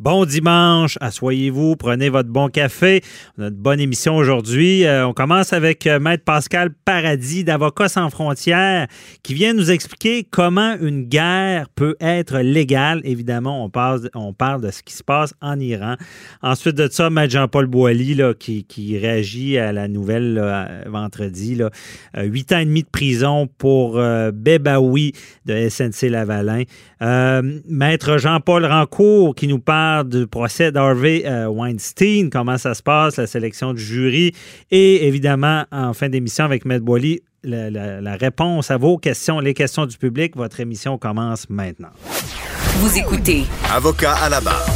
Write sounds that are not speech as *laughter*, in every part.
Bon dimanche, asseyez-vous, prenez votre bon café. On a une bonne émission aujourd'hui. Euh, on commence avec euh, Maître Pascal Paradis d'Avocats sans frontières qui vient nous expliquer comment une guerre peut être légale. Évidemment, on parle, de ce qui se passe en Iran. Ensuite de ça, Maître Jean-Paul Boilly qui, réagit à la nouvelle vendredi. Là. Euh, huit ans et demi de prison pour euh, Bebaoui de SNC Lavalin. Maître Jean-Paul Rancourt qui nous parle du procès d'Harvey euh, Weinstein, comment ça se passe, la sélection du jury, et évidemment, en fin d'émission avec Matt Boily, la, la, réponse à vos questions, les questions du public. Votre émission commence maintenant. Vous écoutez. Avocat à la barre.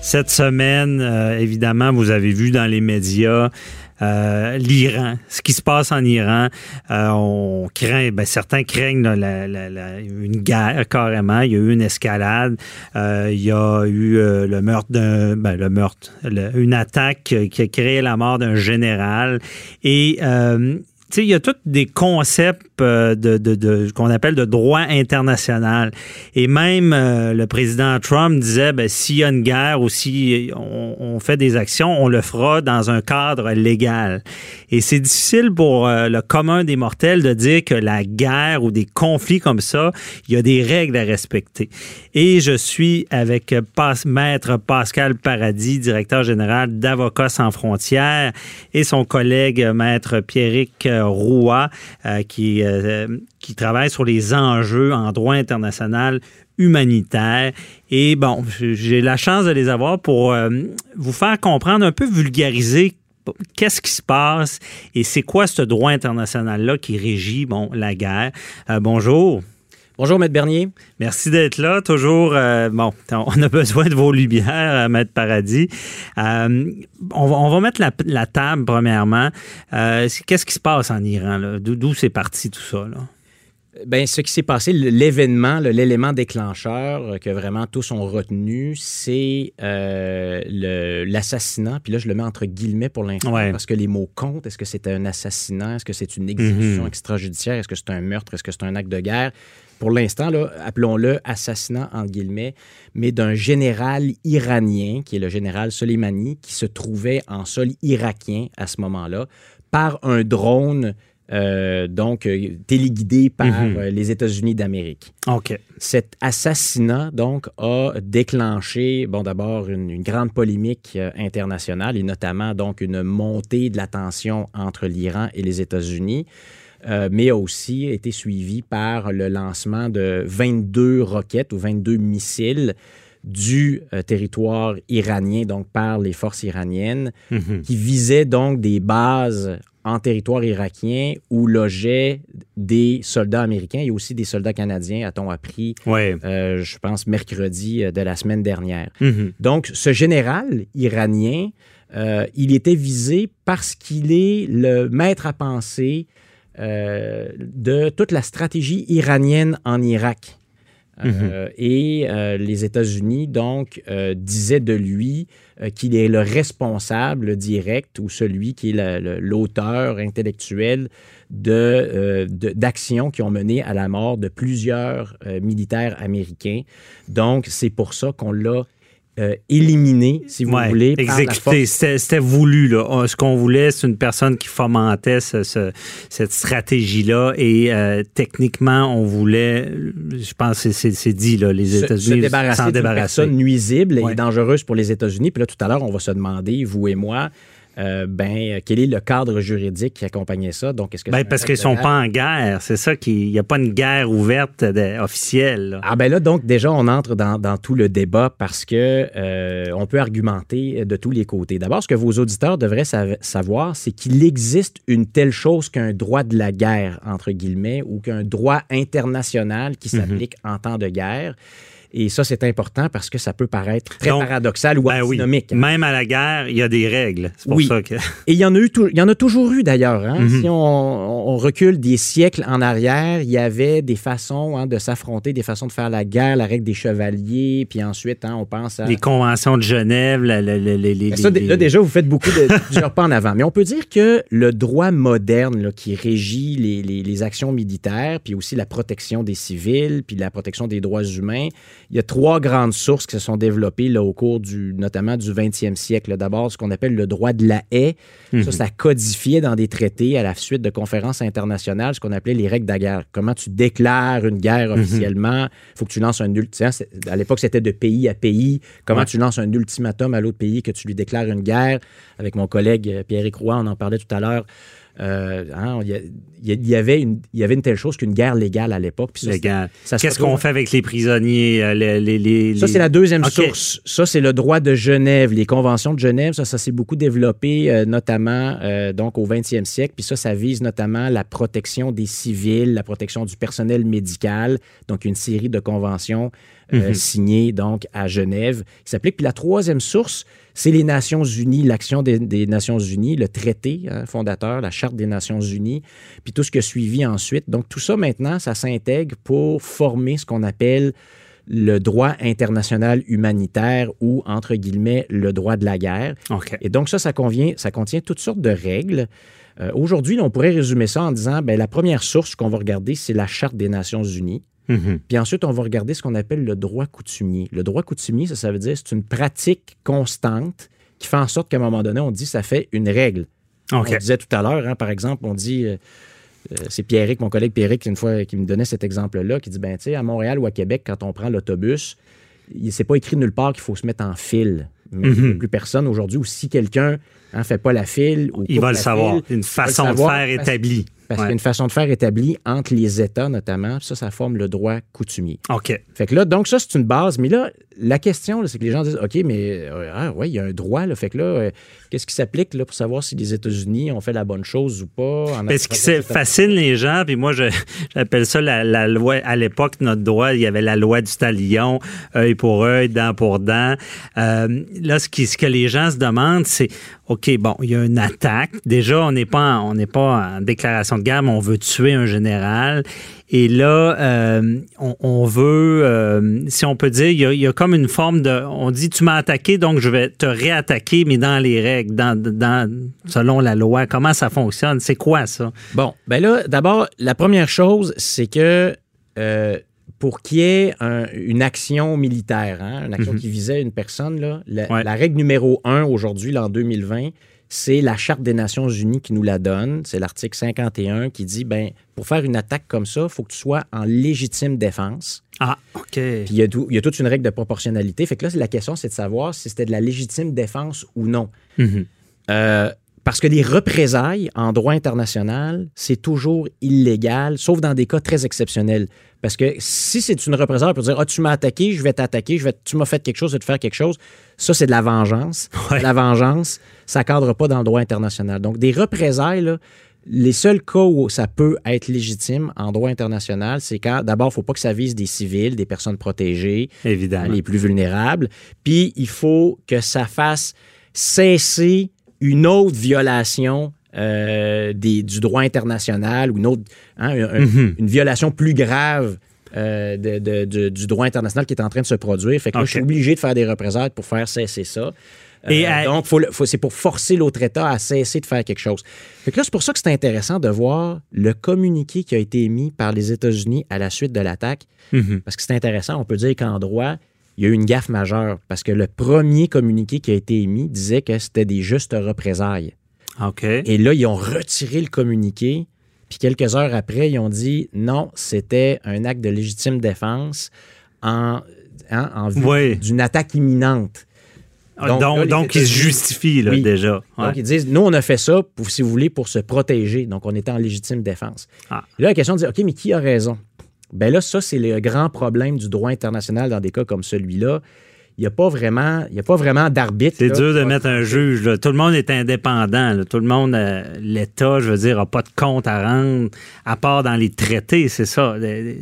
Cette semaine, euh, évidemment, vous avez vu dans les médias euh, l'Iran, ce qui se passe en Iran. Euh, on craint, ben, certains craignent une guerre carrément. Il y a eu une escalade. Euh, il y a eu le meurtre d'un, ben, le meurtre, une attaque qui a créé la mort d'un général. Et il y a tous des concepts euh, de, de, de qu'on appelle de droit international. Et même euh, le président Trump disait, ben, s'il y a une guerre ou si on, fait des actions, on le fera dans un cadre légal. Et c'est difficile pour euh, le commun des mortels de dire que la guerre ou des conflits comme ça, il y a des règles à respecter. Et je suis avec Maître Pascal Paradis, directeur général d'Avocats sans frontières, et son collègue Maître Pierrick Roua, qui euh, qui travaillent sur les enjeux en droit international humanitaire. Et bon, j'ai la chance de les avoir pour euh, vous faire comprendre, un peu vulgariser qu'est-ce qui se passe et c'est quoi ce droit international-là qui régit bon, la guerre. Euh, bonjour. Bonjour, Maître Bernier. Merci d'être là. Toujours, bon, on a *laughs* besoin de vos lumières, Maître Paradis. on, va, mettre la, table, premièrement. Qu'est-ce qui se passe en Iran? D'où c'est parti tout ça? Là? Ben, ce qui s'est passé, l'événement, l'élément déclencheur euh, que vraiment tous ont retenu, c'est euh, l'assassinat. Puis là, je le mets entre guillemets pour l'instant parce que les mots comptent. Est-ce que c'est un assassinat? Est-ce que c'est une exécution mhm. extrajudiciaire? Est-ce que c'est un meurtre? Est-ce que c'est un acte de guerre? Pour l'instant, appelons-le assassinat en guillemets, mais d'un général iranien, qui est le général Soleimani, qui se trouvait en sol irakien à ce moment-là, par un drone euh, donc euh, téléguidé par mhm. euh, les États-Unis d'Amérique. OK. Cet assassinat, donc, a déclenché, bon, d'abord, une, grande polémique internationale et notamment, donc, une montée de la tension entre l'Iran et les États-Unis. Mais a aussi été suivi par le lancement de 22 roquettes ou 22 missiles du territoire iranien, donc par les forces iraniennes, mhm. qui visaient donc des bases en territoire irakien où logeaient des soldats américains et aussi des soldats canadiens, a-t-on appris, euh, je pense, mercredi euh, de la semaine dernière. Mm-hmm. Donc, ce général iranien, euh, il était visé parce qu'il est le maître à penser de toute la stratégie iranienne en Irak. Euh, et euh, les États-Unis, donc, euh, disaient de lui qu'il est le responsable direct ou celui qui est l'auteur intellectuel d'actions de, qui ont mené à la mort de plusieurs militaires américains. Donc, c'est pour ça qu'on l'a euh, éliminé, si vous voulez. Exécuté. C'était voulu. Là. Ce qu'on voulait, c'est une personne qui fomentait cette stratégie-là. Et euh, techniquement, on voulait, je pense que c'est dit, là, les États-Unis s'en débarrasser d'une personne nuisible et dangereuse pour les États-Unis. Puis là, tout à l'heure, on va se demander, vous et moi, euh, ben, quel est le cadre juridique qui accompagnait ça? Donc, est-ce que ben, parce qu'ils ne sont pas en guerre. C'est ça qu'il n'y a pas une guerre ouverte officielle. Ah ben là, donc, déjà, on entre dans, tout le débat parce que euh, on peut argumenter de tous les côtés. D'abord, ce que vos auditeurs devraient savoir, c'est qu'il existe une telle chose qu'un droit de la guerre, entre guillemets, ou qu'un droit international qui mhm. s'applique en temps de guerre. Et ça, c'est important parce que ça peut paraître très paradoxal ou ben antinomique. Même à la guerre, il y a des règles. C'est pour ça que... Et il y en a, eu il y en a toujours eu d'ailleurs. Hein? Mhm. Si on, recule des siècles en arrière, il y avait des façons hein, de s'affronter, des façons de faire la guerre, la règle des chevaliers, puis ensuite, hein, on pense à... Les conventions de Genève, les... ça, Là, déjà, vous faites beaucoup de plusieurs pas en avant. Mais on peut dire que le droit moderne qui régit les, les actions militaires, puis aussi la protection des civils, puis la protection des droits humains, il y a trois grandes sources qui se sont développées là, au cours du, notamment du 20e siècle. D'abord, ce qu'on appelle le droit de la haie. Ça, Mhm. ça codifiait dans des traités à la suite de conférences internationales ce qu'on appelait les règles de la guerre. Comment tu déclares une guerre Mhm. officiellement? Il faut que tu lances un ultimatum. À l'époque, c'était de pays à pays. Comment Ouais. tu lances un ultimatum à l'autre pays que tu lui déclares une guerre? Avec mon collègue euh, Pierre-Éric Roy, on en parlait tout à l'heure. Euh, hein, il y a- il y, avait une, il y avait une telle chose qu'une guerre légale à l'époque. Qu'est-ce qu'on fait avec les prisonniers? euh, les, les- les- ça, c'est la deuxième source. Ça, c'est le droit de Genève, les conventions de Genève. Ça, ça s'est beaucoup développé, euh, notamment euh, donc au 20e siècle. Puis ça, ça vise notamment la protection des civils, la protection du personnel médical. Donc, une série de conventions euh, Mhm. signées donc à Genève qui s'appliquent. Puis la troisième source, c'est les Nations Unies, l'action des, des Nations Unies, le traité hein, fondateur, la Charte des Nations Unies, puis tout ce qui a suivi ensuite. Donc, tout ça, maintenant, ça s'intègre pour former ce qu'on appelle le droit international humanitaire ou, entre guillemets, le droit de la guerre. Et donc, ça, ça, convient, ça contient toutes sortes de règles. Euh, Aujourd'hui, on pourrait résumer ça en disant, ben, la première source qu'on va regarder, c'est la Charte des Nations Unies. Mhm. Puis ensuite, on va regarder ce qu'on appelle le droit coutumier. Le droit coutumier, ça, ça veut dire c'est une pratique constante qui fait en sorte qu'à un moment donné, on dit ça fait une règle. OK. On disait tout à l'heure, hein, par exemple, on dit, euh, euh, c'est Pierrick, mon collègue Pierrick, une fois qui me donnait cet exemple-là, qui dit, ben, tu sais, à Montréal ou à Québec, quand on prend l'autobus, il c'est pas écrit nulle part qu'il faut se mettre en file. Mais il n'y a Mhm. plus personne aujourd'hui, ou si quelqu'un ne fait pas la file, ou Il va le savoir. file, Une façon de faire établie. Parce qu'il y a une façon de faire établie entre les États, notamment. Ça, ça forme le droit coutumier. OK. Fait que là, donc ça, c'est une base. Mais là, la question, c'est que les gens disent OK, mais euh, ah, ouais, il y a un droit. Là, fait que là, euh, qu'est-ce qui s'applique là, pour savoir si les États-Unis ont fait la bonne chose ou pas? en ce qui fascine les gens, puis moi, *laughs* j'appelle ça la, la loi. À l'époque, notre droit, il y avait la loi du talion, œil pour œil, dent pour dent. Euh, là, ce, qui, ce que les gens se demandent, c'est OK, bon, il y a une attaque. Déjà, on n'est pas, en- on n'est pas en déclaration de guerre, mais on veut tuer un général. Et là, euh, on, on veut, euh, si on peut dire, il y, a, il y a comme une forme de. On dit, tu m'as attaqué, donc je vais te réattaquer, mais dans les règles, dans, dans, selon la loi. Comment ça fonctionne? C'est quoi ça? Bon, ben là, d'abord, la première chose, c'est que euh, pour qu'il y ait un- une action militaire, hein, une action Mhm. qui visait une personne, là, la, Ouais. la règle numéro un aujourd'hui, en 2020, c'est la Charte des Nations Unies qui nous la donne. C'est l'article 51 qui dit, ben, pour faire une attaque comme ça, il faut que tu sois en légitime défense. Ah, OK. Puis il y, a tout- il y a toute une règle de proportionnalité. Fait que là, la question, c'est de savoir si c'était de la légitime défense ou non. Mhm. Euh, parce que les représailles en droit international, c'est toujours illégal, sauf dans des cas très exceptionnels. Parce que si c'est une représaille pour dire Ah, tu m'as attaqué, je vais t'attaquer, je vais, tu m'as fait quelque chose, je vais te faire quelque chose, ça, c'est de la vengeance. Ouais. La vengeance, ça ne cadre pas dans le droit international. Donc, des représailles, là, les seuls cas où ça peut être légitime en droit international, c'est quand, d'abord, il ne faut pas que ça vise des civils, des personnes protégées, Évidemment. les plus vulnérables. Puis il faut que ça fasse cesser une autre violation euh, des- du droit international ou une autre hein, un- Mhm. une violation plus grave euh, de- de- de- du droit international qui est en train de se produire. Fait que là, je suis obligé de faire des représailles pour faire cesser ça. Et Euh, à- donc, faut le- faut- c'est pour forcer l'autre État à cesser de faire quelque chose. Fait que là, c'est pour ça que c'est intéressant de voir le communiqué qui a été émis par les États-Unis à la suite de l'attaque. Mhm. Parce que c'est intéressant, on peut dire qu'en droit, il y a eu une gaffe majeure. Parce que le premier communiqué qui a été émis disait que c'était des justes représailles. OK. Et là, ils ont retiré le communiqué. Puis quelques heures après, ils ont dit non, c'était un acte de légitime défense en, hein, en vue Oui. d'une attaque imminente. donc, là, les donc, il se États-Unis- justifie là, Oui. déjà. Ouais. Donc, ils disent, nous, on a fait ça, pour, si vous voulez, pour se protéger. Donc, on était en légitime défense. Ah. Là, la question de dire, OK, mais qui a raison? Ben là, ça, c'est le grand problème du droit international dans des cas comme celui-là. Il n'y a pas vraiment, il y a pas vraiment d'arbitre. C'est dur de mettre un juge. là. Tout le monde est indépendant. là. Tout le monde, euh, l'État, je veux dire, n'a pas de compte à rendre, à part dans les traités, c'est ça.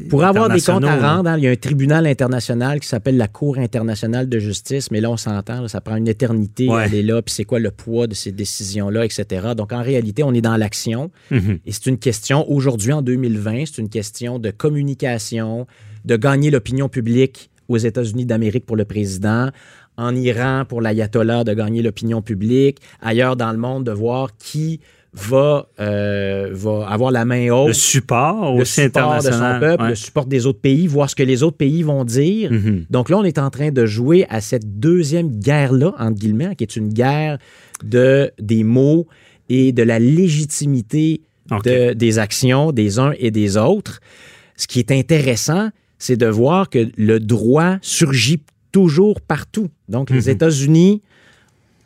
Pour avoir des comptes à rendre, hein, il y a un tribunal international qui s'appelle la Cour internationale de justice, mais là, on s'entend, là, ça prend une éternité Ouais. aller là, puis c'est quoi le poids de ces décisions-là, etc. Donc, en réalité, on est dans l'action. Mhm. Et c'est une question, aujourd'hui, en 2020, c'est une question de communication, de gagner l'opinion publique aux États-Unis d'Amérique pour le président, en Iran pour l'ayatollah de gagner l'opinion publique, ailleurs dans le monde de voir qui va, euh, va avoir la main haute. Le support le aussi support de son peuple, Ouais. le support des autres pays, voir ce que les autres pays vont dire. Mhm. Donc là, on est en train de jouer à cette deuxième guerre-là, entre guillemets, qui est une guerre de, des mots et de la légitimité de- des actions des uns et des autres. Ce qui est intéressant, c'est de voir que le droit surgit toujours partout. Donc, les Mhm. États-Unis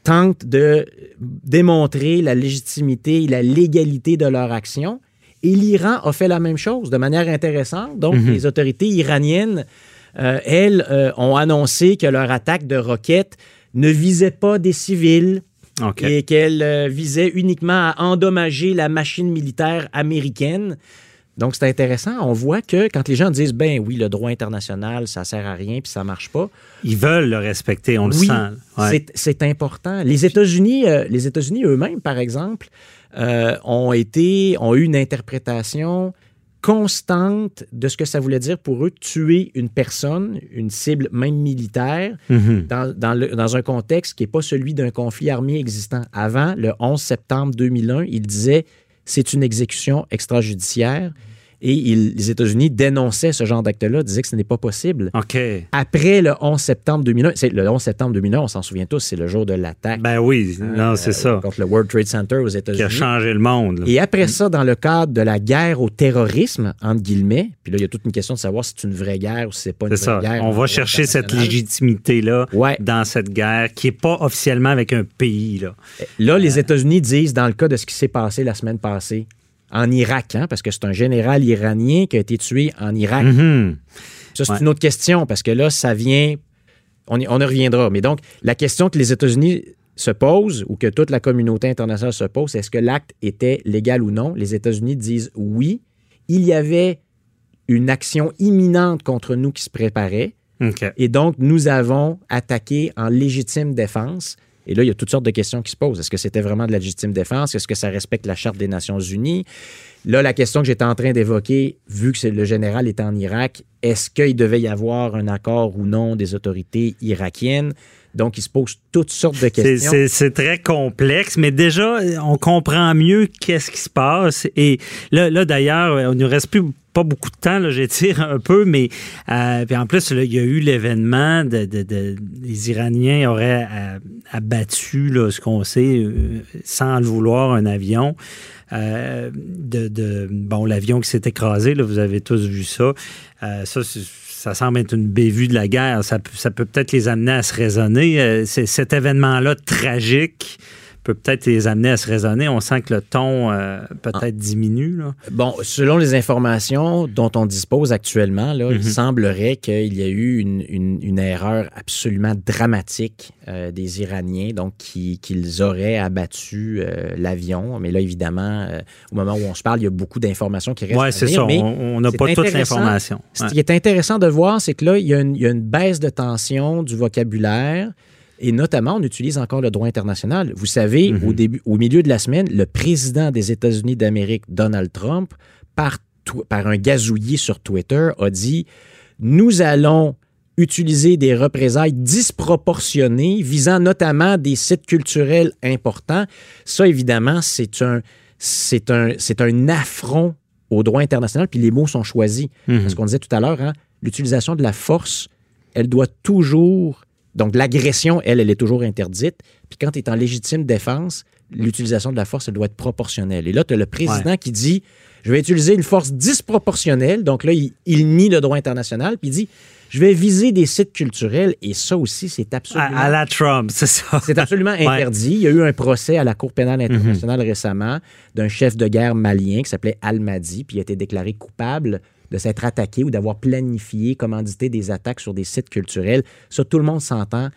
tentent de démontrer la légitimité et la légalité de leur action. Et l'Iran a fait la même chose de manière intéressante. Donc, Mhm. les autorités iraniennes, euh, elles, euh, ont annoncé que leur attaque de roquettes ne visait pas des civils, et qu'elle euh, visait uniquement à endommager la machine militaire américaine. Donc, c'est intéressant. On voit que quand les gens disent, ben oui, le droit international, ça sert à rien puis ça marche pas. Ils veulent le respecter, on le sent. Ouais. c'est- important. Les États-Unis, euh, les États-Unis eux-mêmes, par exemple, euh, ont été, ont eu une interprétation constante de ce que ça voulait dire pour eux tuer une personne, une cible même militaire, Mhm. dans, dans le- dans un contexte qui n'est pas celui d'un conflit armé existant. Avant, le 11 septembre 2001, il disait c'est une exécution extrajudiciaire et il- les États-Unis dénonçaient ce genre d'acte-là, disaient que ce n'est pas possible. OK. Après le 11 septembre 2001, c'est le 11 septembre 2001, on s'en souvient tous, c'est le jour de l'attaque Ben oui, non, c'est euh, ça. contre le World Trade Center aux Qui a États-Unis. changé le monde. là. Et après ça, dans le cadre de la guerre au terrorisme, entre guillemets, puis là, il y a toute une question de savoir si c'est une vraie guerre ou si c'est pas une C'est vraie ça. guerre. On va chercher cette légitimité-là Ouais. dans cette guerre qui n'est pas officiellement avec un pays. Là. Là, les États-Unis disent, dans le cas de ce qui s'est passé la semaine passée, en Irak, hein, parce que c'est un général iranien qui a été tué en Irak. Mhm. Ça, c'est Ouais. une autre question, parce que là, ça vient. On y, on y reviendra. Mais donc, la question que les États-Unis se posent, ou que toute la communauté internationale se pose, c'est est-ce que l'acte était légal ou non? Les États-Unis disent oui. Il y avait une action imminente contre nous qui se préparait. Et donc, nous avons attaqué en légitime défense. Et là, il y a toutes sortes de questions qui se posent. Est-ce que c'était vraiment de la légitime défense? Est-ce que ça respecte la Charte des Nations Unies? Là, la question que j'étais en train d'évoquer, vu que le général est en Irak, est-ce qu'il devait y avoir un accord ou non des autorités irakiennes? Donc, il se pose toutes sortes de questions. C'est c'est très complexe, mais déjà, on comprend mieux qu'est-ce qui se passe. Et là, là d'ailleurs, il ne nous reste plus pas beaucoup de temps, j'étire un peu, mais euh, puis en plus, là, il y a eu l'événement de, les Iraniens auraient euh, abattu, là, ce qu'on sait, euh, sans le vouloir, un avion. de, bon, l'avion qui s'est écrasé, là, vous avez tous vu ça. Ça, ça semble être une bévue de la guerre. Ça, ça peut peut-être les amener à se raisonner. Cet événement-là tragique peut peut-être les amener à se raisonner. On sent que le ton euh, peut-être diminue. Là. Bon, selon les informations dont on dispose actuellement, là, Mhm. il semblerait qu'il y a eu une, une- une erreur absolument dramatique euh, des Iraniens, donc qui- qu'ils auraient abattu euh, l'avion. Mais là, évidemment, au moment où on se parle, il y a beaucoup d'informations qui restent. Oui, à c'est ça. mais On n'a pas toute l'information. Ce qui est intéressant de voir, c'est que là, il y, a une, il y a une baisse de tension du vocabulaire. Et notamment, on utilise encore le droit international. Vous savez, Mhm. au, début, au milieu de la semaine, le président des États-Unis d'Amérique, Donald Trump, par, un gazouillis sur Twitter, a dit Nous allons utiliser des représailles disproportionnées visant notamment des sites culturels importants. Ça, évidemment, c'est un, c'est un, c'est un affront au droit international, puis les mots sont choisis. Mhm. Parce qu'on disait tout à l'heure, hein, l'utilisation de la force, elle doit toujours. Donc, l'agression, elle, elle est toujours interdite. Puis quand tu es en légitime défense, l'utilisation de la force, elle doit être proportionnelle. Et là, tu as le président qui dit Je vais utiliser une force disproportionnelle. Donc là, il, il nie le droit international, puis il dit Je vais viser des sites culturels. Et ça aussi, c'est absolument. À, à la Trump, c'est ça. C'est absolument *laughs* interdit. Il y a eu un procès à la Cour pénale internationale récemment d'un chef de guerre malien qui s'appelait Al-Madi, puis il a été déclaré coupable de s'être attaqué ou d'avoir planifié, commandité des attaques sur des sites culturels. Ça, tout le monde s'entend.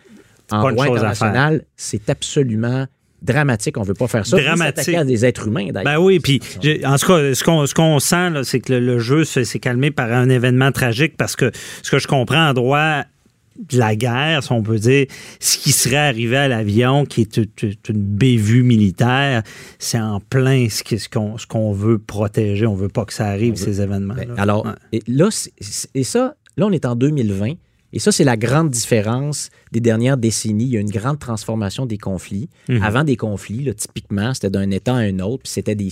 En droit international, c'est absolument dramatique. On ne veut pas faire ça. Dramatique. à des êtres humains, d'ailleurs. Ben oui, puis en tout cas, ce qu'on ce sent, c'est que le, le jeu se- s'est calmé par un événement tragique parce que ce que je comprends en droit de la guerre, si on peut dire, ce qui serait arrivé à l'avion, qui est une bévue militaire, c'est en plein ce qu'on ce qu'on veut protéger. On veut pas que ça arrive, ces événements. Ben, alors, et là, et ça, là, on est en 2020. Et ça, c'est la grande différence des dernières décennies. Il y a une grande transformation des conflits. Mhm. Avant des conflits, là, typiquement, c'était d'un État à un autre, puis c'était des,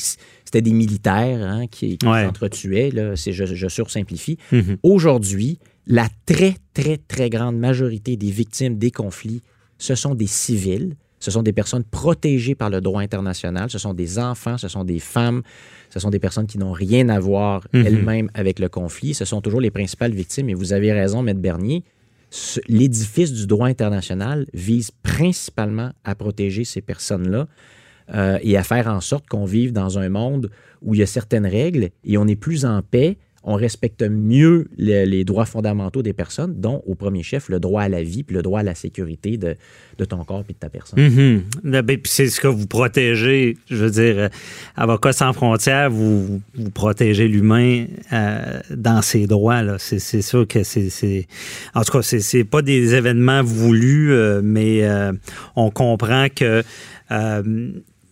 des militaires hein, qui, qui Ouais. s'entretuaient. là. Je, je sursimplifie. Mhm. Aujourd'hui, la très, très, très grande majorité des victimes des conflits, ce sont des civils, ce sont des personnes protégées par le droit international, ce sont des enfants, ce sont des femmes, ce sont des personnes qui n'ont rien à voir Mhm. elles-mêmes avec le conflit. Ce sont toujours les principales victimes. Et vous avez raison, Maître Bernier, ce- l'édifice du droit international vise principalement à protéger ces personnes-là euh, et à faire en sorte qu'on vive dans un monde où il y a certaines règles et on est plus en paix, on respecte mieux le- les droits fondamentaux des personnes, dont au premier chef le droit à la vie puis le droit à la sécurité de, ton corps puis de ta personne. Mhm. Là, ben, c'est ce que vous protégez. Je veux dire, euh, Avocats sans frontières, vous, protégez l'humain euh, dans ses droits. C'est, sûr que c'est, En tout cas, c'est, pas des événements voulus, euh, mais on comprend que.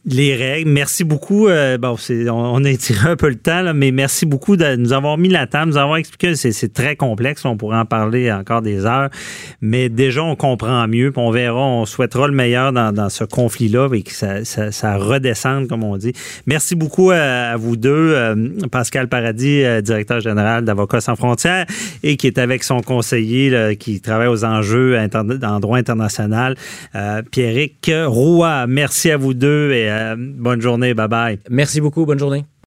Les règles. Merci beaucoup. euh, bon, on, a étiré un peu le temps, mais merci beaucoup de nous avoir mis la table, nous avoir expliqué. C'est, très complexe. On pourrait en parler encore des heures. Mais déjà, on comprend mieux. Puis on verra, on souhaitera le meilleur dans, ce conflit-là et que ça, redescende, comme on dit. Merci beaucoup à, à vous deux. euh, Pascal Paradis, euh, directeur général d'Avocats sans frontières et qui est avec son conseiller qui travaille aux enjeux en droit international, euh, Pierrick Roy. Merci à vous deux euh, bonne journée. Bye bye. Merci beaucoup. Bonne journée.